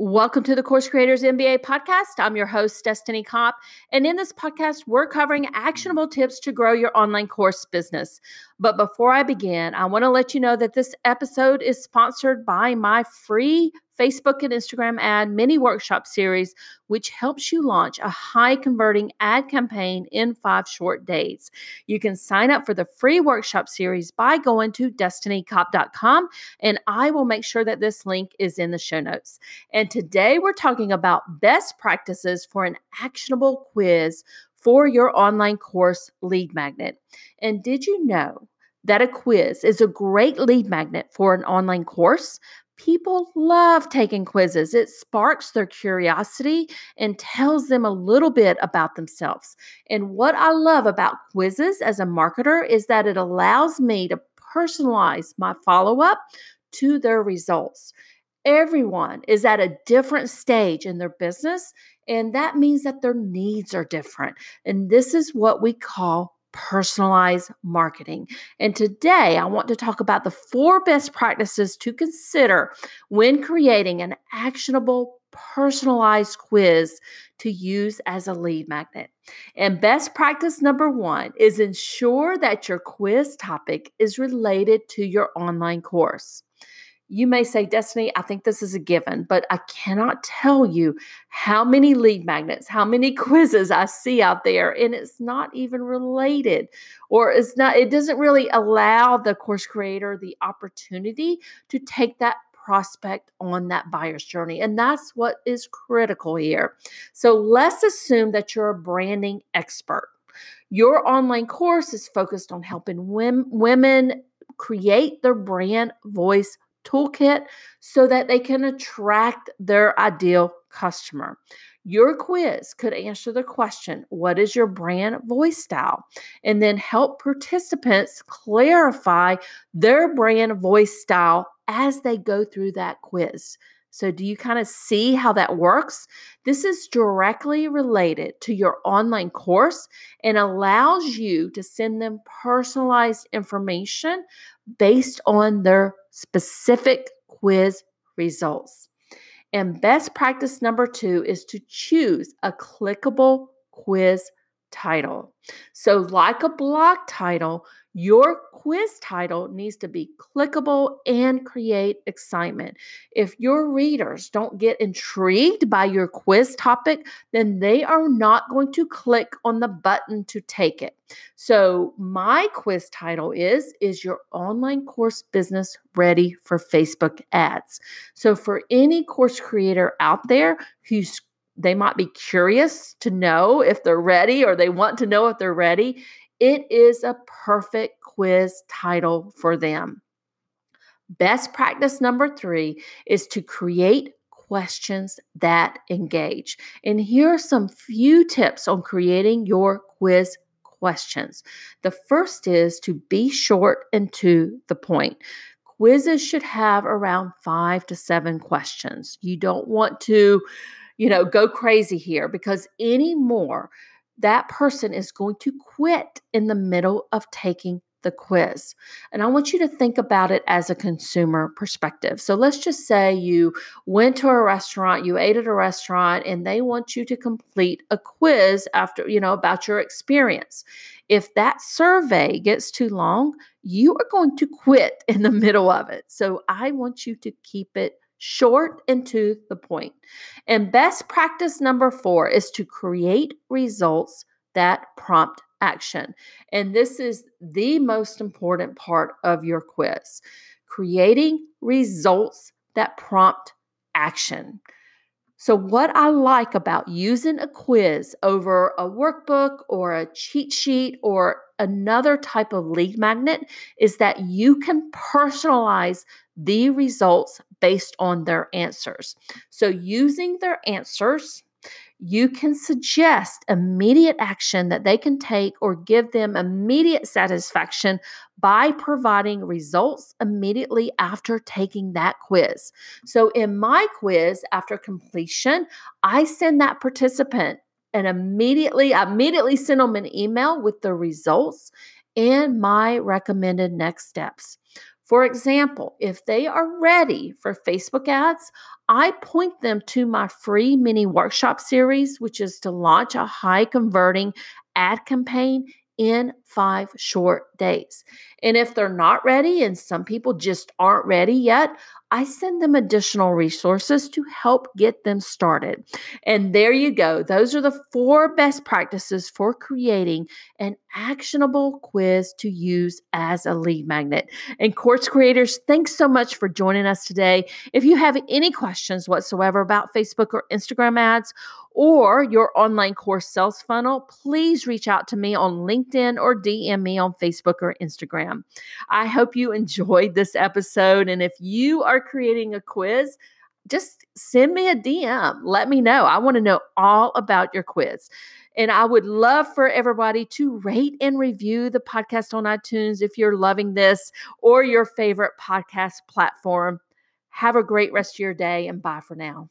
Welcome to the Course Creators MBA podcast. I'm your host, Destini Copp. And in this podcast, we're covering actionable tips to grow your online course business. But before I begin, I want to let you know that this episode is sponsored by my free Facebook and Instagram ad mini workshop series, which helps you launch a high converting ad campaign in five short days. You can sign up for the free workshop series by going to destinicopp.com, and I will make sure that this link is in the show notes. And today we're talking about best practices for an actionable quiz for your online course lead magnet. And did you know? That a quiz is a great lead magnet for an online course People love taking quizzes. It sparks their curiosity and tells them a little bit about themselves. And what I love about quizzes as a marketer is that it allows me to personalize my follow up to their results. Everyone is at a different stage in their business, and that means that their needs are different. And this is what we call personalized marketing. And today I want to talk about the four best practices to consider when creating an actionable personalized quiz to use as a lead magnet. And best practice number one is ensure that your quiz topic is related to your online course. You may say, Destini, I think this is a given, but I cannot tell you how many lead magnets, how many quizzes I see out there, and it's not even related, or it's not, it doesn't really allow the course creator the opportunity to take that prospect on that buyer's journey. And that's what is critical here. So let's assume that you're a branding expert. Your online course is focused on helping women create their brand voice toolkit so that they can attract their ideal customer. Your quiz could answer the question, What is your brand voice style? And then help participants clarify their brand voice style as they go through that quiz. So, do you kind of see how that works? This is directly related to your online course and allows you to send them personalized information based on their specific quiz results. And best practice number two is to choose a clickable quiz title. So, like a blog title, your quiz title needs to be clickable and create excitement. If your readers don't get intrigued by your quiz topic, then they are not going to click on the button to take it. So, my quiz title is Is your online course business ready for Facebook ads? So, for any course creator out there who's they might be curious to know if they're ready or they want to know if they're ready it is a perfect quiz title for them. Best practice number three is to create questions that engage. And here are some few tips on creating your quiz questions. The first is to be short and to the point. Quizzes should have around five to seven questions. You don't want to, you know, go crazy here because any more that person is going to quit in the middle of taking the quiz. And I want you to think about it as a consumer perspective. So let's just say you went to a restaurant, you ate at a restaurant, and they want you to complete a quiz after, you know, about your experience. If that survey gets too long, you are going to quit in the middle of it. So I want you to keep it short and to the point. And best practice number four is to create results that prompt action. And this is the most important part of your quiz creating results that prompt action. So, what I like about using a quiz over a workbook or a cheat sheet or another type of lead magnet is that you can personalize the results based on their answers. So, using their answers, you can suggest immediate action that they can take or give them immediate satisfaction by providing results immediately after taking that quiz. So, in my quiz, after completion, I send that participant and immediately, immediately send them an email with the results and my recommended next steps. For example, if they are ready for Facebook ads, I point them to my free mini workshop series, which is to launch a high converting ad campaign in five short days. And if they're not ready, and some people just aren't ready yet, I send them additional resources to help get them started. And there you go. Those are the four best practices for creating an actionable quiz to use as a lead magnet. And course creators, thanks so much for joining us today. If you have any questions whatsoever about Facebook or Instagram ads, or your online course sales funnel, please reach out to me on LinkedIn or DM me on Facebook or Instagram. I hope you enjoyed this episode. And if you are creating a quiz, just send me a DM. Let me know. I want to know all about your quiz. And I would love for everybody to rate and review the podcast on iTunes if you're loving this or your favorite podcast platform. Have a great rest of your day and bye for now.